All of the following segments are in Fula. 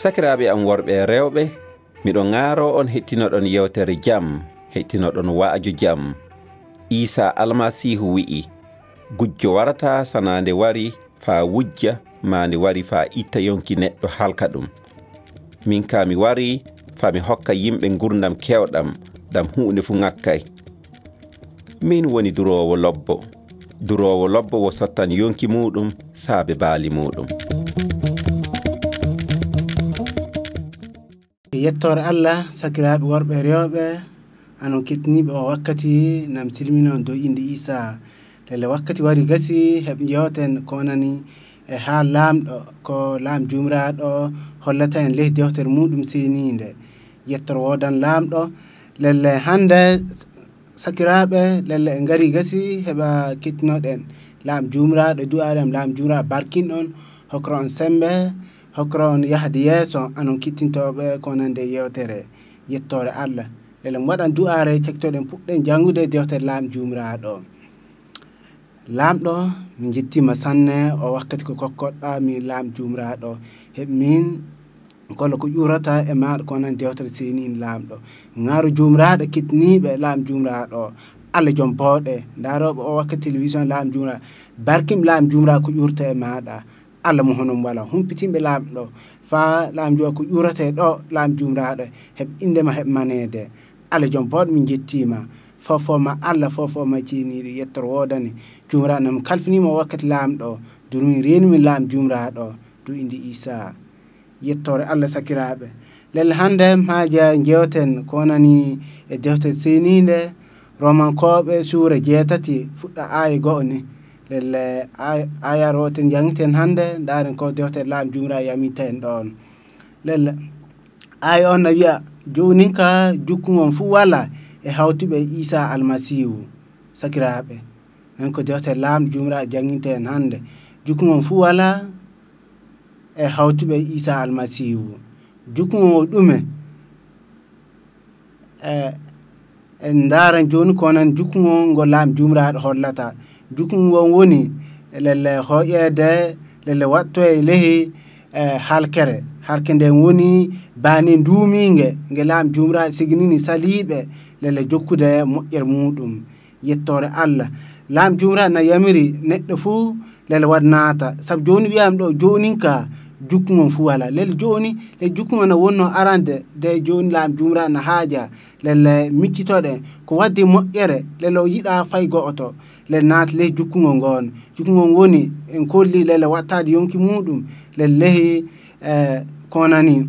sakiraaɓe am worɓe rewɓe miɗo ŋaaro on hettinoɗon yewtere jam hettinoɗon waajo jam. Isa almasihu wi'i gujjo warata sanande wari faa wujja ma nde wari faa itta yonki neɗɗo halka ɗum. Min ka mi wari faa mi hokka yimɓe gurdam kewɗam ɗam huunde fuu ŋakkay min woni duroowo lobbo duroowo lobbo wo sottan yonki muɗum saabe baali muɗum yettore allah sakiraɓe worɓe rewɓe anon kettiniɓe o wakkati nam silmina on dow inde issa lelle wakkati wari gasi heɓe jewten konani e ha laamɗo ko laam jumraɗo hollata en ley dewtere muɗum senide yettoro wodan laamɗo lelle hande sakiraɓe lelle e gari gasi heɓa kettinoɗen laam jumraɗo du'aɗam laam jumraɗo barkinɗon hokkoro on sembe hokkoro on yahde yeeso anon kittintoɓe ko nande yewtere yettore allah lele mi waɗan du'are cektoɗen puɗɗen janngude dewtere laam jumraɗo laamɗo min jettima sanne o wakkati ko kokkoɗɗa min laam jumraɗo heɓ min golla ko ƴurata e maɗa ko nan dewtere senin laamɗo ngaaru jumraɗo kettiniɓe laam jumraɗo allah joom bawɗe daroɓe o wakkati télévision laam jumraɗo barkim laam jumraɗo ko ƴurta e maɗa allah mo honom wala humpitinɓe laamɗo fa laam juma ko ƴurate ɗo laam jumraɗo heɓ indema heɓ manede allah joom bawɗo min jettima fofoma allah fofoma ceniɗo yettoro wodani jumraɗo nam kalfinima wakkati laamɗo durmin renumi laam jumraɗo du indi isa yettore allah sakiraɓe lelle hande maaja jewten ko nani e dewte senide romankoɓe suura jeetati fuɗɗa aya go'o ni lel AIR o ten jangguiten hande daren ko dewtere laam jumra yamita en ɗon. Lelle aaya on na wiya joni ka jukkugon fo wala e hawtuɓe isa almasihu sakiraɓe nan ko dewtere laamu jumra jangguinta en hande. Jukkugon fo wala e hawtuɓe isa almasihu. Jukkugon o ɗume e, e en daran joni konan jokkumon ngo laam jumraɗo hollata. jukum won woni lelle hoƴede lelle watto e leehi e eh, halkere halke nde woni baani duumingue gue laabi jomiraɗo siganino saliɓe lelle jokkude moƴƴere muɗum yettore Allah laamu jomiraɗo na yamiri neɗɗo fo lele wat naata. Saabu joni wiyama ɗo jonin ka jukkugon fuu wala lelle joni le jukkugon no wonno arande de joni laam jumraɗo na haaja lelle miccitoɗe ko wadde moƴƴere lelle o yiɗa fay go'oto lelle naata ley jukkugol ngon jukkugol woni en kolli lelle wattade yonki muɗum lelle lehi e konani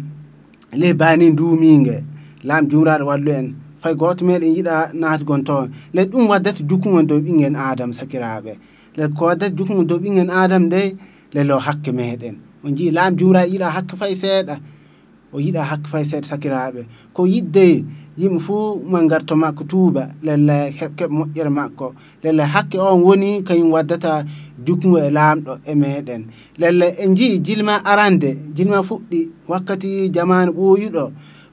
ley bani duminge laam jumraɗo wallu en fay goto meɗen yiɗa natgon toon le ɗum waddata jukkugol dow ɓingen adama sakiraɓe le ko waddata jukkugol dow ɓingen adama nde lelle o hakke meɗen on jii laam jumraɗo yiɗa hakke fay seeɗa o yiɗa hakke fay seeɗa sakiraɓe ko yidde yimɓe fuu mo garto makko tuuba lelle heɓ keɓ moƴƴere makko lelle hakke on woni kañum waddata jukkugo e laamɗo e meɗen lelle en jii jilma arande jilma fuɗɗi wakkati jamanu ɓooyuɗo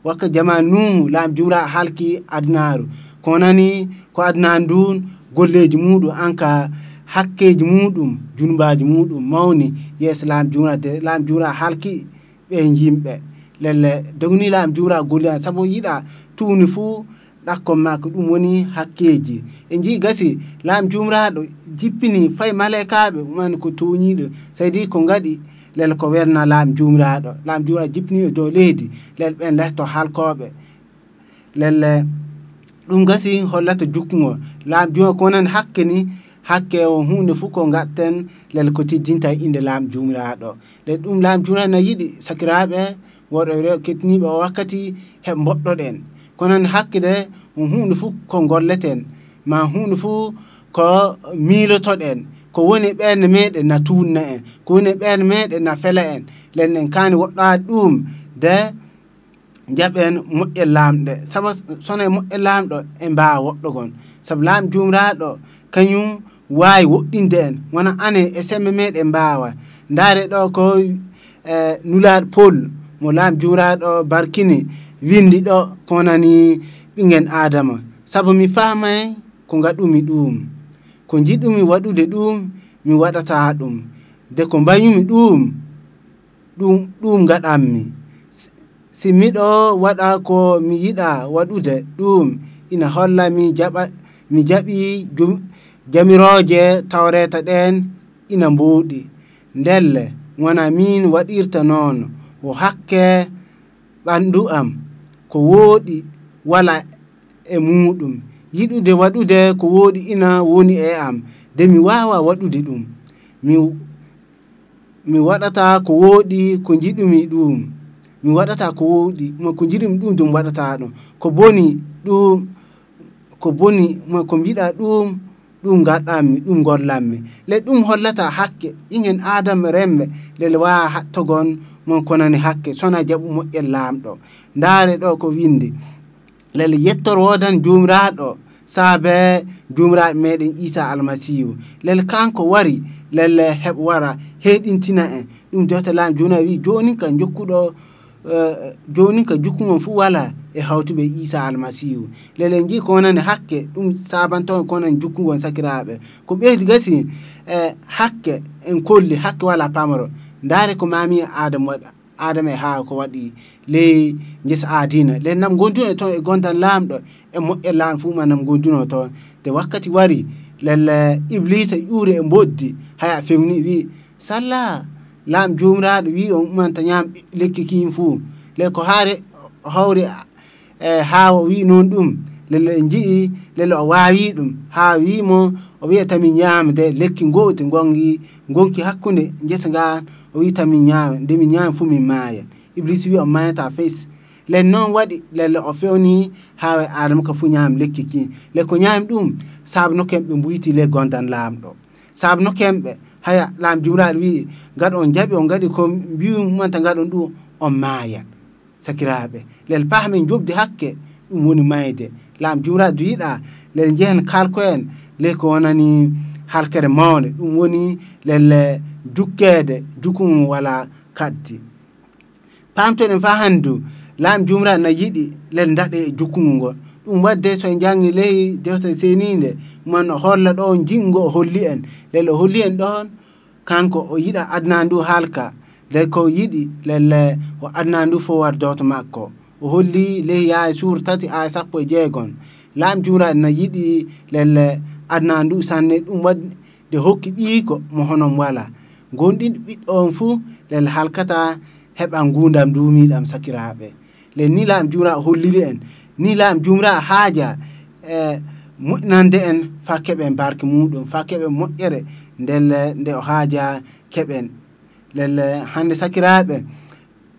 wakka jamanu nuhu laam jumra halki adunaru ko nani ko adunaru ndun golleji muɗum anka hakkeji muɗum junbaji muɗum mawni yeeso laam jumra de laam jumra halki ɓe yimɓe lelle dogni laam jumra golle saabu yiɗa tuuni fuu ɗakkon makko ɗum woni hakkeji e jii gasi laam jumraɗo jippini fay malekaɓe umani ko toñiɗo sadi ko gaɗi lele ko werna laam jumraɗo laam jumraɗo jippini e dow leydi lele ɓen letto halkoɓe lelle ɗum gasi hollata jukkugol laam juma ko wonani hakke ni hakke o hunde fof ko gatten lele ko teddinta inde laam jumraɗo le ɗum laam jumraɗo na yiɗi sakiraɓe rew kettiniɓe o wakkati heɓe mboɗɗoɗen kono hakkude hunde fof ko golleten ma hunde fof ko miilotoɗen ko woni ɓerde meɗen na tunna en ko woni ɓerde meɗen na fela en len en kani woɗɗade ɗum de jaɓen moƴƴel lamɗe saabu sono e moƴƴel lamɗo e mbawa woɗɗogon saabu laam jumraɗo kañum wawi woɗɗinde en. Wona ane e sembe meɗen mbawa daare ɗo ko %e nulaɗo pol mo laam jumiraɗo Barkini windi ɗo konani ɓingen Adama saabu mi famay ko gaɗumi ɗum. Ko jiɗɗumi waɗude ɗum mi waɗata ɗum. De ko mbayumi ɗum ɗum ɗum gaɗanmi si miɗo waɗa ko mi yiɗa waɗude ɗum ina holla mi jaɓa mi jaaɓi jom jamiroje tawreta ɗen ina mbuuɗi. Ndelle wona min waɗirta noon. O hakke ɓandu am ko wooɗi wala e muɗum. Yiɗude waɗude ko wooɗi ina woni e am. De mi wawa waɗude ɗum. Mi mi waɗata ko wooɗi ko jiɗumi ɗum. Mi waɗata ko wooɗi ko jiɗumi ɗum dum waɗata ɗum. Ko boni ɗum ko boni ko mbiɗa ɗum ɗum gaɗɗanmi ɗum gollanmi le ɗum hollata hakke ingen adama remɓe lele wawa hattogon mon konani hakke sona jaɓu moƴƴel lamɗo ndaare ɗo ko windi lele yettor wodan jumraɗo saabe jumraɗo meɗen isa almasihu lele kanko wari lelle heɓ wara heɗintina en ɗum jota lam joni wi joni ka jokkuɗo uh, joni ka jukkugon fu wala e hawtuɓe isa almasihu lele ji ko wonani hakke ɗum sabanto konan jukkugon sakiraɓe ko ɓeydi gasi e hakke en kolli hakke wala pamaro. Ndaare ko mami adama waɗa adama e ha ko waɗi ley jesa adina le nam gonduno toon e gondan lamɗo e moƴƴe lam fu ma nam gonduno toon te wakkati wari lelle iblisa ƴuuri e boddi haya fewni wi salla lam jomiraɗo wi on umanta ñam lekki kin fuu. Le ko haare hawri e ha o wi noon ɗum lelle en jii lelle o wawi ɗum. Ha wimo o wiyata mi ñamde lekki gowti gongi gonki hakkude guessa nga o wi tan ñama nde mi ñama foof min maaya iblis wi o mayata fayis len noon waɗi lelle o fewni ha adama ka fo ñam lekki ki. Le ko ñami ɗum saabu nokkemɓe en le gondan laamɗo saabu nokkemɓe haya laam jumraɗo wi gaɗa on jaaɓi on gaɗi ko mbiwumanta gaɗon ɗum on maayat sakiraɓe lel pamen jobdi hakke ɗum woni mayde lam jumraɗo yiɗa lel jehen kalkoyen le ko wonani halkere mawde ɗum woni lelle jukkede dukum wala kaddi pamtoɗen fa handu lam jumraɗo na yiɗi lel daɗe e jukkugu ngol ɗum wadde so en jangi ley dewte senide man holla ɗo jingo o holli en lel o holli en ɗon kanko o yiɗa adna ndu haalka ley ko yiɗi lelle o adna ndu fof wardoto makko. O holli ley yaha suur tati aya sappo e jeegon. Laam jumraɗe na yiɗi lelle adna ndu sanne ɗum waɗi de hokki ɓiiko mo honom wala. Gonɗin ɓiɗɗo on fuu lelle halkata heɓa gundam dumiɗam sakiraɓe le ni laam jumra holliri en ni laam jumra haaja e eh, moƴƴinande en fa keɓen barke muɗum fa keɓen moƴƴere ndelle nde o haaja keɓen.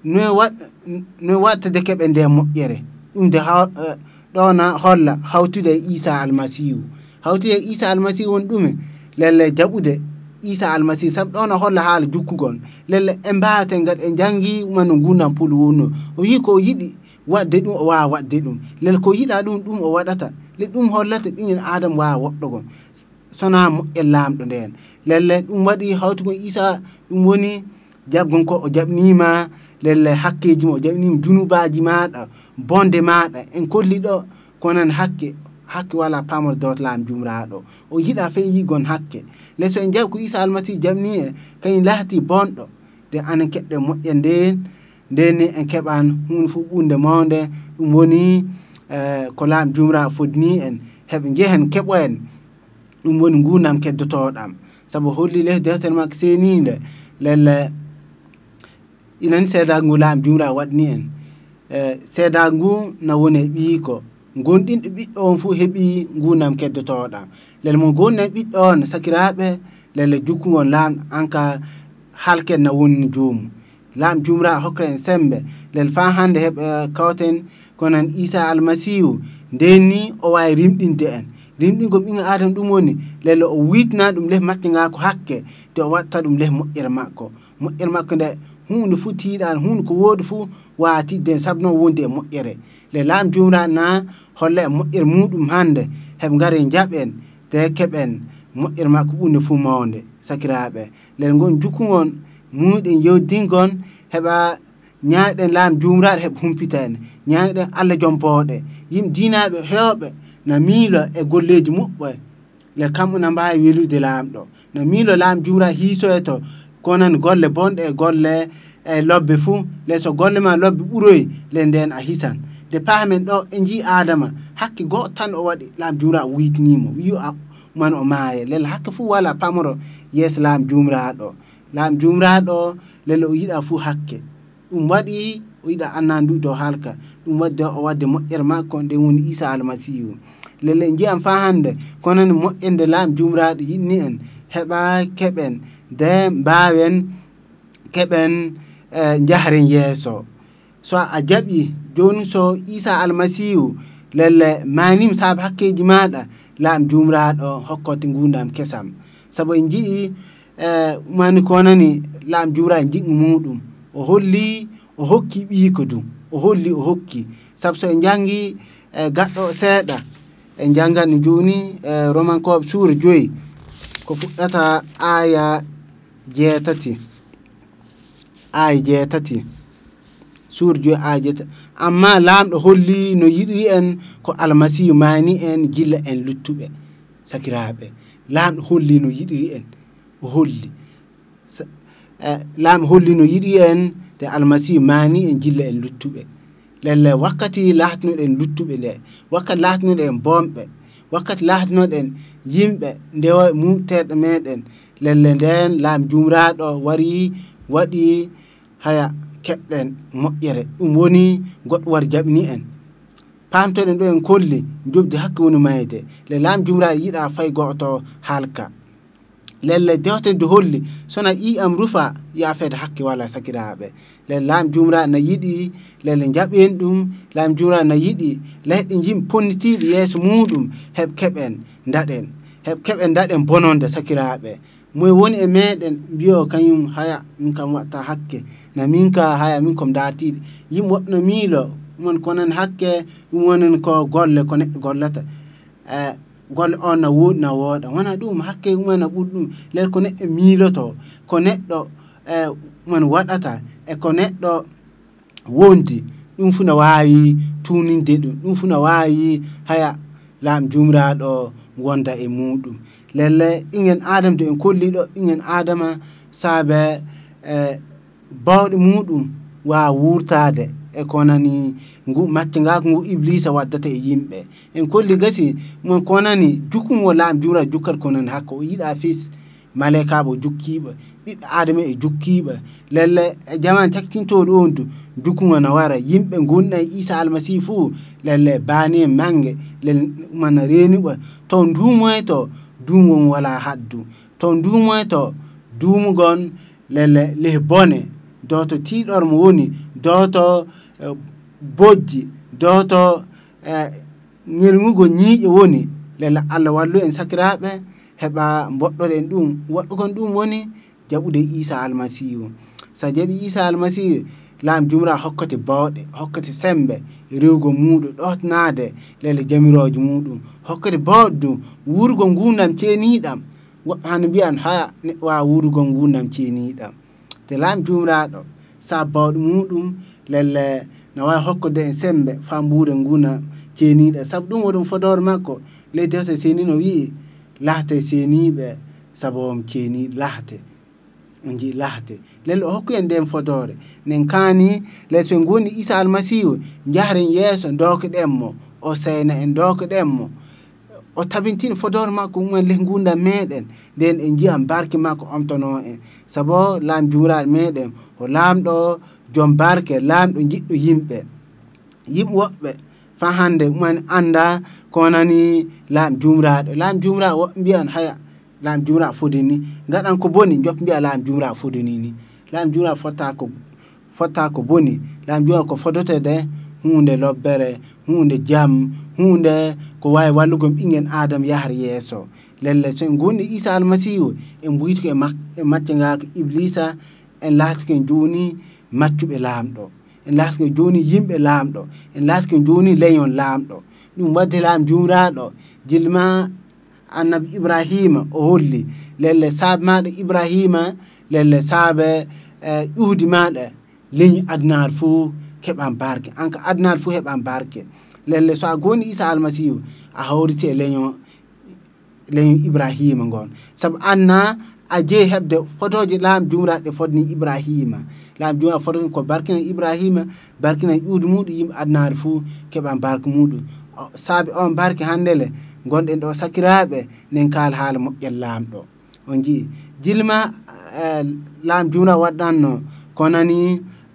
Noe watta de keɓe nde moƴƴere ɗum de ɗona holla hawtude e isa almasihu hawtude e isa almasihu woni ɗume lelle jaɓude isa almasihu saabu ɗona holla haala jukkugol lelle e mbawaten gad e jangi umano gurdam pul wonno o wi ko yiɗi wadde ɗum o wawa wadde ɗum lel ko yiɗa ɗum ɗum o waɗata le ɗum hollata ɓiñel adama wawa woɗɗogo sona moƴƴe lamɗo nden lelle ɗum waɗi hawti ko Issa ɗum woni jabgonko o jaɓnima lelle hakkeji ma o jaɓnima junubaji maɗa bonde maɗa en kolliɗo kono noon hakke hakke wala pamol dewte lam jumraɗo o yiiɗa fay yi gon hakke. Les so en jaɓi ko isa Almasihu jaɓni e kañum laati bonɗo nde anen keɓɗe moƴƴe nden ndenni en keɓan hunde foof ɓunde mawde ɗum woni eh, ko lam jumraɗo fodni en heɓe jeehen keɓoyen. ɗum woni gurdam keddotoɗam saabu holli le deftere ma senide lella inani seedagu ngu laaɓi jumra waɗani en e ngu na woni e ɓii ko gonɗinɗo ɓiɗɗo on fof heeɓi gurdam keddotoɗam lele mo gonɗen ɓiɗɗo on sakiraɓe lele jokkugol laamɗo en halken na woni joomum laam jumra hokka en sembe lel fa hande heɓa kawten konan isa almasihu nden o wawi rimɗinde en rimɗingo ɓiŋa adama ɗum woni lelle o witna ɗum leh makke nga ko hakke te o watta ɗum leh moƴƴere makko moƴƴere makko nde hunde fuu tiiɗani hunde ko woodi fuu wawa tidde saabu noon wondi e moƴƴere le lam jumra na holla e moƴƴere muɗum hande heɓe gaare jaɓen te keɓen moƴƴere makko ɓurde fuu mawde sakiraɓe lel gon jukkugon muɗen yewdingon heɓa ñaɗen laam jumraɗe heɓa humpita en ñaɗen allah joom booɗe yimɓe dinaɓe hewɓe na miilo e golleji moƴƴoya e, le kamɓe na mbawi welude laamu ɗo. No miilo laam jumra hiisoye to konan golle bonɗe e golle e lobbe fuu le so golle ma lobbe ɓuroyi le nden a hisan. Nde paamen ɗo e jii adama hakke goto tan o waɗi laam jumra o witnimo wi man o maaye. Lel hakke fuu wala pamoro yeeso laam jumraɗo laam jumraɗo lel o yiɗa fuu hakke. Ɗum waɗi ويدا أنا ندوتو هالكا. ومدى أواد مؤير ما كون دي ون إيسا المسيو. للي نجي أنفا هند كونن مؤين دي لام جمرات ينين هبا كبن. دم بابن كبن آه، جهرين يسو. سو أجابي جون سو إيسا المسيو. للي ما نيم ساب حكي جمالا لام جمرات أو حكو تنغون دام كسام. سبو آه، نجي ما نكونني لام جمرات نجي مودم وهولي o hokki ɓiyi ko dum o holli o hokki. Saabu so en janggi e gaɗɗo seeɗa en janganno joni e romankoɓe suura joyyi ko fuɗɗata aya jeetati. Aya jeetati. Suura joyi aya jeetati amma laamɗo holli no yiɗiri en ko almasihu mani en jilla en luttuɓe sakiraɓe laamɗo holli no yiɗiri en o holli. Laamu holli no yiɗi en te almasihu mani en jilla en luttuɓe. Lelle wakkati latnoɗen luttuɓe nde wakkati latnoɗen bomɓe wakkati latnoɗen yimɓe dewo mum()teɗe meɗen lelle nden laam jumraɗo wari waɗi haya keɓɗen moƴƴere. Ɗum woni goɗɗo wari jaɓini en. Pamtoɗen ɗo en kolli jobdi hakke woni mayde le laam jumraɗo yiiɗa fay goto halka lelle dewtede holli sona i am rufa yafede hakke walla sakiraɓe le laam jumraɗo na yiɗi lelle jaɓen ɗum laam jumraɗo na yiɗi leyɗe yimɓe ponnitiɓe yeeso muɗum heɓ keɓen daɗen heɓ keɓen daɗen bononde sakiraɓe moye woni e meɗen mbiyo kañum haya min kam watta hakke na min ka haya min kom dartiɗe yimɓe woɓɓe no miilo mon konon hakke ɗum wonen ko golle ko neɗɗo gollata uh, golle on na wodi na wooɗa. Wona ɗum hakke umana no ɓuuri ɗum ley ko neɗɗo miiloto ko neɗɗo e man waɗata e ko neɗɗo wondi. Ɗum fu na wawi tuninde ɗum. Ɗum fu na wawi haya laam jumraɗo wonda e muɗum lelle ingen adama de en kolliɗo ingen adama saabe e bawɗe muɗum wawa wurtade e konani ngu macce ngako ngu iblisa waddata e yimɓe en kolli mon konani jukumo laam jura jukkat konani hakka o yiiɗa fis malaikaɓe o jukkiɓe ɓiɓɓe adama e jukkiɓa lelle e jaman tektintoɗo on du jukkugo na wara yimɓe gonɗa e isa almasihu fou lelle bani en magge lel mana reniɓa to ndumoy to dumo wala haddu. To ndumoy to dumugon lelle leh bone doto tiɗormo woni doto eh, bojji doto eh, ñelgugo ñiiƴe woni. Lella allah wallu en sakiraɓe heɓa mboɗɗoɗen ɗum waɗɗugon ɗum woni jaɓude isa almasihu sa jaɓi isa almasihu laam jumra hokkate bawɗe hokkate sembe rewgo muɗum ɗotnade lele jamiroje muɗum hokkate bawɗe du wurgo gundam ceeniɗam woɓɓe hano mbiyan ha neɗɗo wawa wurgo gundam ceeniɗam te laamu jumiraɗo sa bawɗe muɗum lelle ne wawi hokkude en sembe fambure guna ceeniɗo saabu ɗum woɗum fodore makko. Leydi he senino wii lahte ceeniɓe saabu om ceeni lahte o jii lahte. Lelle o hokku en nden fodore. Nen kaani ley en goni isa almasihu jaharen yeeso dokeɗenmo o seyna en dokeɗenmo o tabintino fodore makko mumen leh gunda meɗen. Nden en jiyam barke makko omtono en. Saabu laam jumraɗo meɗen o laamɗo joom barke laamɗo jiɗɗo yimɓe. Yimɓe woɓɓe fa hande umani anda konani laam jumraɗo laam jumraɗo woɓɓe mbiyan haya laam jumraɗo fodini gaɗan ko boni joppa mbiya laam jumraɗo fodini ni laam jumraɗo fotta ko fotta ko boni. Laam jumraɗo ko fodotede hunde lobbere hunde jaam hunde ko wawi wallugo ɓingen adam yahar yeeso lelle so en gonɗi isa almasihu en mbuytiko e macce ngako iblisa en laatike joni maccuɓe laamɗo en laatike joni yimɓe laamɗo en laatike joni leñol laamɗo ɗum wadde laam jumraɗo jilma annabi ibrahima o holli lelle saabe maɗa ibrahima lelle saabe ƴuhdi maɗa leñi adnar fou keɓan barke an ka adnar fou heɓan barke lelle so a goni isa almasihu a hawriti e leño leño ibrahima ngon saabu anna a jeeyi heɓde photoje laam jumraɗo ɗe fodni ibrahima laam jumra foto ko barkina ibrahima barkina ƴuudu muɗum yimɓe adnare fuu keɓa barke muɗum saabi on barke handele gonɗen ɗo sakiraɓe nen kaala haala moƴƴel laamɗo on jii jilma uh, laam jumra waɗɗanno konani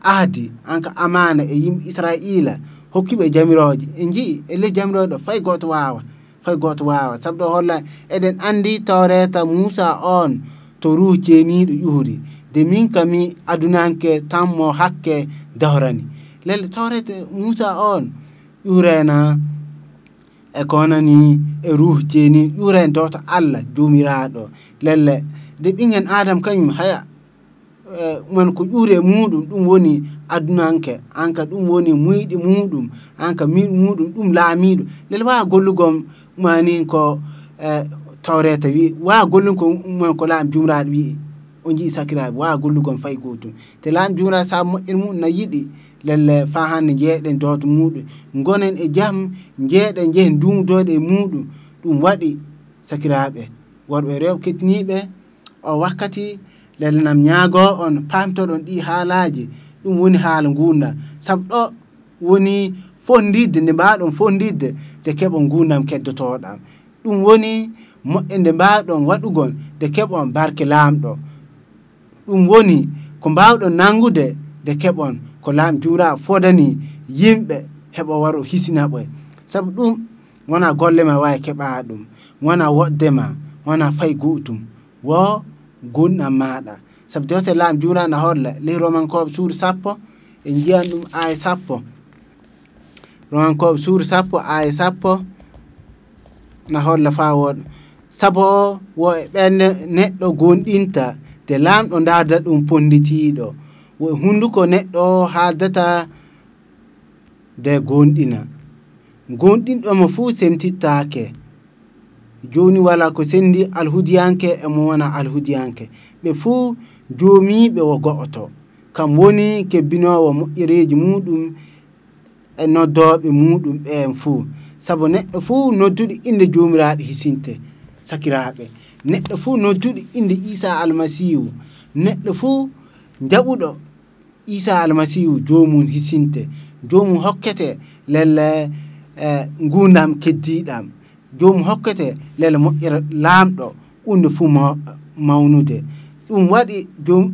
ahdi an ka amana e yimɓe Israila hokkiɓe jamiroje. En jii e ley jamiroɗo fay goto wawa fay goto wawa. Saabu ɗo holla eɗen andi tawreta Moussa on to ruhu ceeniɗo ƴuhri de min kami adunanke tanmo hakke dawrani lelle tawrete Moussa on ƴurena e konani e ruhu ceeniɗo ƴuren dowto Allah jomiraɗo lelle de ɓingen Adam kañum haya Eh, man ko ƴuure muɗum ɗum woni adunanke. Anka ɗum woni muyɗi muɗum. Anka miɗ muɗum ɗum laamiɗo lel wawa gollugom mani ko eh, e tawrete wi wawa gollugo ko ko laam jumraɗo wi o jii sakiraɓe wawa gollugom fayi gotum te laam jumraɗo sa moƴƴere mum na yiiɗi lelle eh, fa hande jeeɗen dooto muɗum. Gonen e jaam jeeɗen jeehen dumdode e muɗum ɗum waɗi sakiraɓe worɓe rew kettiniɓe o wakkati lelnam nam ñaago on pamtoɗon ɗi haalaji ɗum woni haala gunda saabu ɗo woni fondidde nde mbaɗon fondidde nde keeɓa gundam keddotoɗam ɗum woni moƴƴe nde mbawɗon waɗugol nde keeɓon barke laamɗo. Ɗum woni ko mbawɗon nangude nde keeɓon ko laam jura fodani yimɓe heɓo waro hisinaɓoe saabu ɗum wona golle ma wawi keeɓa ɗum wona woɗdema wona fay gotum wo gurdam maɗa. Saabu dewte laam jurani a hoore leydi romankoɓe suudu sappo en jiyan ɗum aya sappo. Romankoɓe suudu sappo aya sappo na holla fa woɗa saabu wo e ɓenne neɗɗo gonɗinta te lamɗo darda ɗum ponditiɗo wo e hunduko neɗɗo haaldata de gonɗina. Gonɗinɗomo fuu semtittake joni wala ko sendi alhudiyanke emo wona alhudiyanke. Ɓe fuu jomiɓe wo goɗɗoto kam woni kebbinowo moƴƴereji muɗum e noddoɓe muɗum ɓen fuu. Saabu neɗɗo fuu nodduɗo inde jomiraɗo hisinte sakiraɓe neɗɗo fuu nodduɗo inde isa almasihu neɗɗo fuu jaɓuɗo isa almasihu jomum hisinte. Jomum hokkete lelle e gundam keddiɗam jomum hokkete lele moƴƴere laamɗo unde fuu mawnude ɗum waɗi jom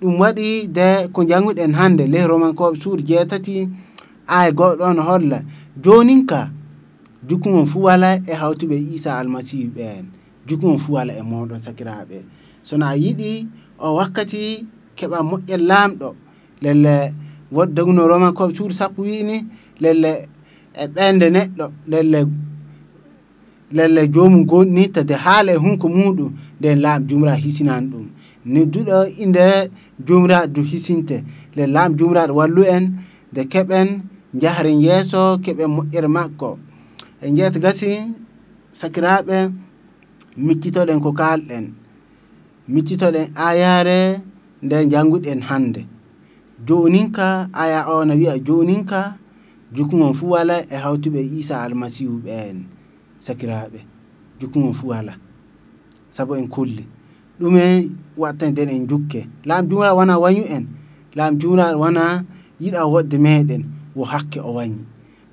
ɗum waɗi de ko janguɗen hande ley romankoɓe suudu jeetati aya goɗɗo on holla jonin ka jukkumon fuu wala e hawtuɓe isa almasihu ɓen jukkumon fuu wala e moɗon sakiraɓe sono a yiɗi o wakkati keɓa moƴƴel laamɗo lelle woddaguno romankoɓe suudu sappo wini lelle e ɓende neɗɗo lelle lelle jomum go nittade haala e hunko muɗum nden laam jumra hisinani ɗum. Nodduɗo inde jomiraɗo hisinte. Nde laamu jumraɗo wallu en nde keɓen jaharen yesso keɓen moƴƴere makko. E jeeta gasi sakiraɓe miccitoɗen ko kalɗen miccitoɗen ayare nde janguɗen hande joninka aya o na wiya joninka jukugol fuu wala e hawtuɓe isa almasihu ɓen sakiraɓe jokkumo fu ala saabu en kolli. Ɗume watta nden en jukke. Laam jumra wona wañu en. Laam jumra wona yiɗa wodde meɗen wo hakke o wañi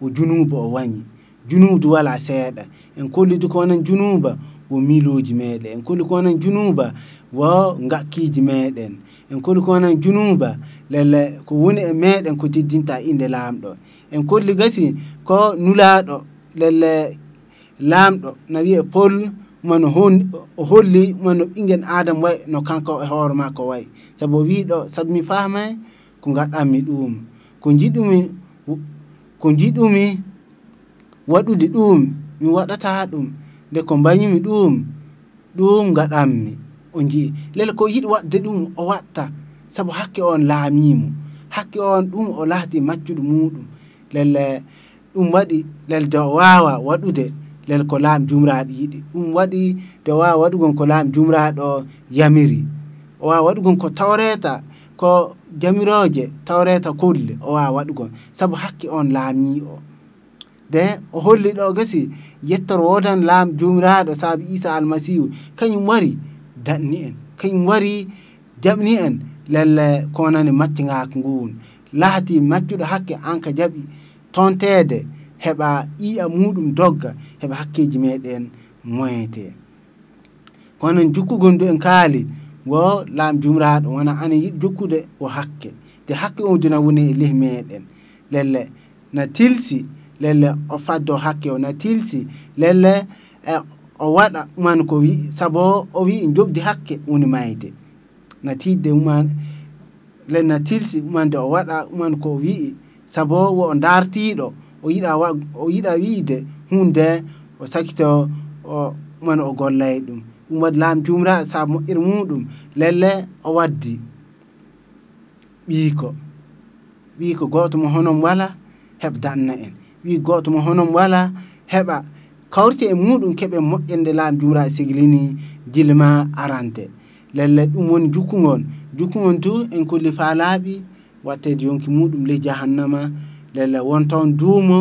wo junuba o wañi junudu wala seeɗa. En kollidu ko wonan junuba wo miloji meɗen en kolli ko wonan junuba wo gakkiji meɗen en kolli ko wonan junuba lelle ko woni e meɗen ko teddinta inde laamɗo. En kolli gasi ko nulaɗo lelle laamɗo na wiye pol mano hon o holli mano ɓinguel adama way no kanko e hoore makko way. Saabu o wiɗo saabu mi famay ko gaɗanmi ɗum ko jiɗumi ko jiɗumi waɗude ɗum mi waɗata ɗum. Nde ko bañumi ɗum ɗum gaɗanmi o jii lele ko yiɗi waɗde ɗum o watta saabu hakke on laamimo hakke on ɗum o lahdi maccuɗo muɗum lelle ɗum waɗi lelde o wawa waɗude. nden ko laam jumraɗo yiɗi. Ɗum waɗi de wawa waɗugon ko laam jumraɗo yamiri. O wawa waɗugon ko tawreta ko jamiroje tawreta kolle o wawa waɗugon. Saabu hakke on laami o. De o holli ɗo gasi yettor wodan laam jumiraɗo saabu isa almasihu kañum wari danni en kañum wari jaɓni en lelle konani macce ngako ngu woni laati maccuɗo hakke an ka jaaɓi tontede heɓa ƴiiƴa muɗum dogga heɓa hakkeji meɗen moyete. Kono jukkugol ndu en kaali wo laam jumraɗo wona ana yiɗi jokkude o hakke. Te hakke o duna woni e leydi meɗen. Lelle na tilsi lelle o faddo hakke o na tilsi lelle e o waɗa uman ko wi saabu o wi jobdi hakke woni mayde. Na tidde uman lenne na tilsi umande o waɗa uman ko wi'i saabu wo o dartiɗo o yiɗa wa o yiɗa wiide hunde o sakkita o umana o gollay ɗum. Ɗum waɗi laamu jumra saabu moƴƴere muɗum. Lelle o waddi ɓiiko. Ɓiiko goto mo honom wala heɓ danna en. Wi goto mo honom wala heɓa kawrite e muɗum keeɓe moƴƴende laamu jumra e siglini jilma arante. Lelle ɗum woni jukkugol jukkugol to en kolli fa laaɓi watte yonki muɗum ley jahannama lelle won toon duumo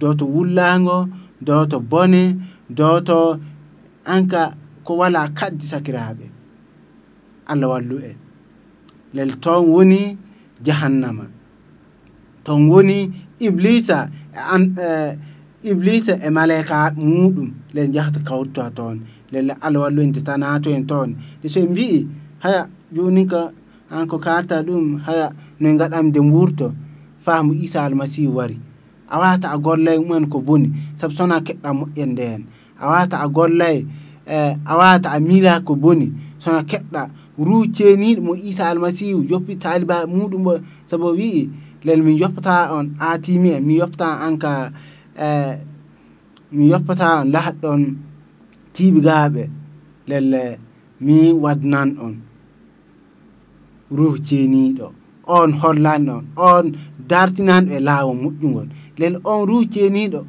doto wullago doto bone doto anka ko wala kaddi sakiraɓe allah wallu en lel toon woni jahannama. Toon woni iblisa e an uh, iblisa e malaika muɗum. Le jahata kawrito toon lelle allah wallu en tana naato en toon te so en mbi haya joni ka an ko kalta ɗum haya noe gaɗam de wurto faamu isa almasihu wari a wata a gollay mumen ko boni saabu sona keɗɗa moƴƴen nden a wata a eh, a wata a ko boni sona keɗɗa ruu ceeniɗo mo isa almasihu joppi taliba muɗum o saabu o wii lel min yoppata on atimi en mi yoppata an ka eh, mi yoppata on lahatɗon tiɓigaɓe lelle mi wadnan on ruhu ceeniɗo on hollani on on dartinanɗo e laawol moƴƴugol lel on rucceniɗo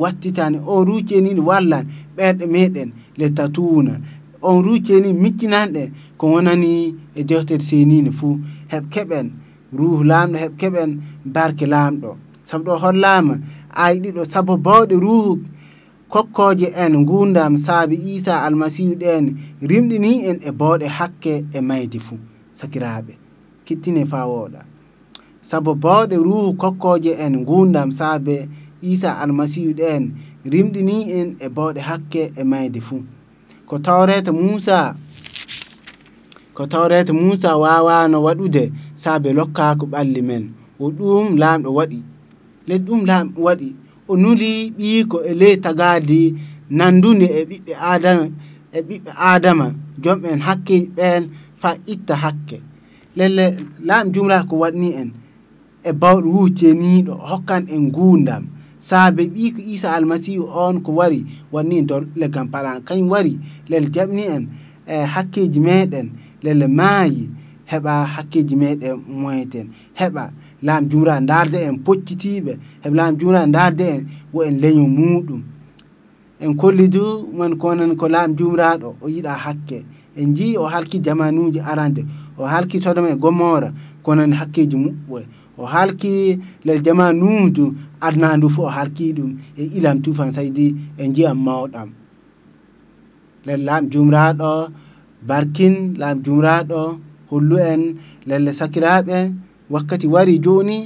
wattitani on rucceniɗo wallani ɓerɗe meɗen le tatuna on rucceni miccinani ɗen ko wonani e dewtere senino fuu. Heɓ keɓen ruhu lamɗo heɓ keɓen barke lamɗo. Saabu ɗo hollama ayi ɗiɗo saabu bawɗe ruhu. Kokkoje en gundam saabi isa almasihu ɗen rimɗini en e bawɗe hakke e maydi fuu sakiraɓe kittine fa woɗa saabu bawɗe ruhu kokkoje en gundam saabe isa almasihu ɗen rimɗini en e bawɗe hakke e mayde fuu. Ko tawrete musa ko tawrete musa wawano waɗude saabe lokkako ɓalli men. O ɗum lamɗo waɗi le ɗum lamɗo waɗi. O nuli ɓiyiko e ley tagadi nandude e ɓiɓɓe adama e ɓiɓɓe adama joom en hakke ɓen fa itta hakke. lelle laamu jumrata ko waɗni en e bawɗo wujteniɗo hokkan en gurdam saabe ɓi ko Isa almasihu on ko wari wanni en dor leggal palan. Kañum wari lel jaɓni en e hakkeji meɗen lelle maayi heɓa hakkeji meɗen moyeten. Heɓa laam jumra darde en poccitiɓe heɓa laam jumra darde en wo en leño muɗum en kolli du man konen ko laam jumraɗo o yiɗa hakke. en jii o halki jamanuji arande o halki sodoma e gomora kono ne hakkeji mum ɓoya o halki lel jamanudu adna ndu fof o halki ɗum e ilam tufan saydi e jiyam mawɗam. Lel laam jumraɗo barkin laam jumraɗo hollu en lelle sakiraɓe wakkati wari joni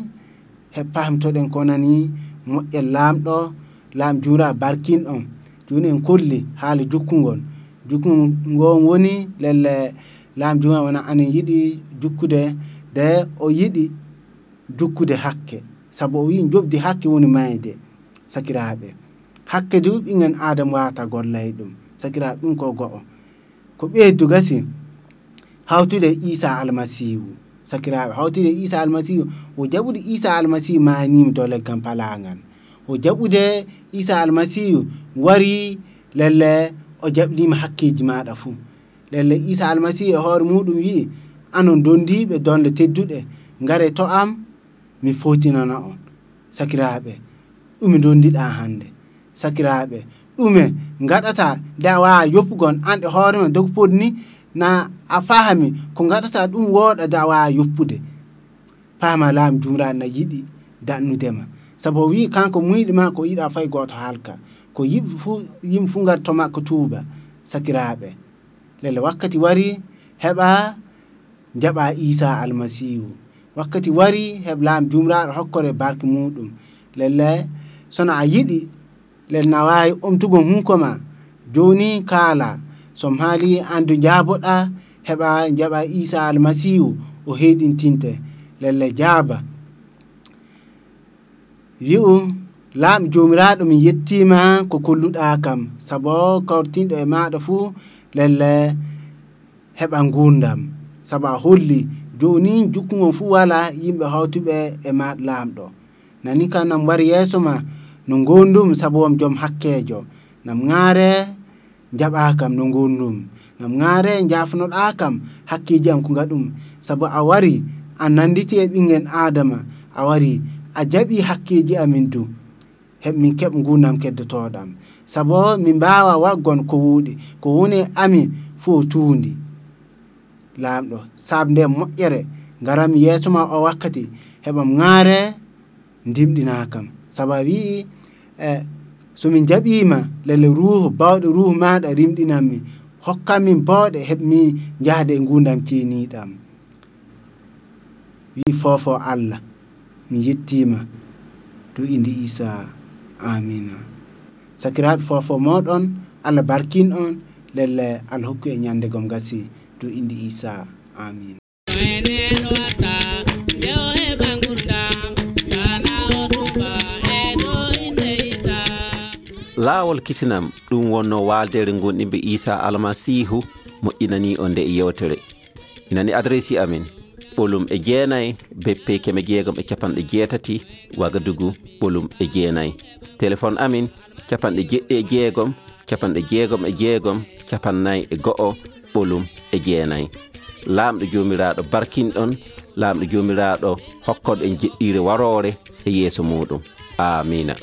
heppamtoɗen konani moƴƴel laamɗo laam jumra barkin on. Joni en kolli haala jokkugol jukkugol jukkugo woni lelle laam juma wona anen yiɗi jukkude de o yiɗi jukkude hakke. Saabu o wi jobdi hakke woni mayde sakiraɓe hakke du ɓingen adama wata gollay ɗum sakiraɓe ɗum ko go'o. Ko ɓeydu gasi hawtude isa almasihu sakiraɓe hawtude isa almasihu o jaɓude isa almasihu manima dow leggal palagal o jaɓude isa almasihu wari lelle o jaɓinima hakkeji maɗa fuu. Lelle isa Almasihu e hoore muɗum wi anon dondiɓe donde tedduɗe gare to am mi fotinana on. Sakiraɓe ɗume dondiɗa hande sakiraɓe ɗume gaɗata nde a wawa yoppugon on an e hoore ma dogo ni na a fahami ko gaɗata ɗum woɗa nde a wawa yoppude. Paama laamu jumraɗo na yiɗi dannudema. Saabu o wi kanko muyɗima ko yiɗa fay goto halka ko yimɓe fu yimɓe fu gar to tuuba sakiraɓe lele wakkati wari heɓa jaɓa isa almasihu wakkati wari heɓ laam jumraɗo hokkore barke muɗum lelle sono a yiɗi lel na omtugo hunko joni kaala. Som haali andu jaboɗa heɓa jaɓa isa almasihu o heɗintinte lelle jaaba. Wi'u laam jomiraɗo mi yettima ko kolluɗa kam. Sabo kawtinɗo e maɗa fuu lelle heɓa gurdam saabu a holli joni jukkugo fuu wala yimɓe hawtuɓe e maɗa lamɗo. Nani kam nam wari yeeso ma no gondum saabu om joom hakkejo nam ŋaare jaɓa kam no gondum nam ŋaare jafnoɗa kam hakkiji am ko gaɗum saabu a wari a nanditi e ɓinguel adama a wari a hakkeji amin du heɓ min keɓ gurdam keddotoɗam. Saabu min mbawa waggon ko wuuɗi ko woni amin fo tuundi. Lamɗo nde moƴƴere garam yesso ma o wakkati heɓam ŋaare dimɗinakam saabu a wii e somin jaɓima lele ruhu bawɗe ruhu maɗa rimɗinanmi hokkanmin bawɗe heɓmi jahde e gurdam ceeniɗam wi fofo allah mi yettima to indi isa amina sakiraɓe fofo moɗon allah barkin on lelle allah hokku e ñandegom gasi dow inde isa amin. Laawol kisinam ɗum wonno waaldere gonɗimɓe isa almasihu moƴƴinani o nde e yewtere. Inani adressi amin. ɓolum e jeenayi beppe keme jeegom e capanɗe jeetati wagadugu ɓolum e jeenayi. Téléphone amin capanɗe jeɗɗi e jeegom capanɗe jeegom e jeegom capannayyi e go'o ɓolum e jeenayi. Laamɗo joomiraaɗo barkinɗon laamɗo joomiraaɗo hokkoɗo en jeɗɗiire waroore e yeeso muɗum amina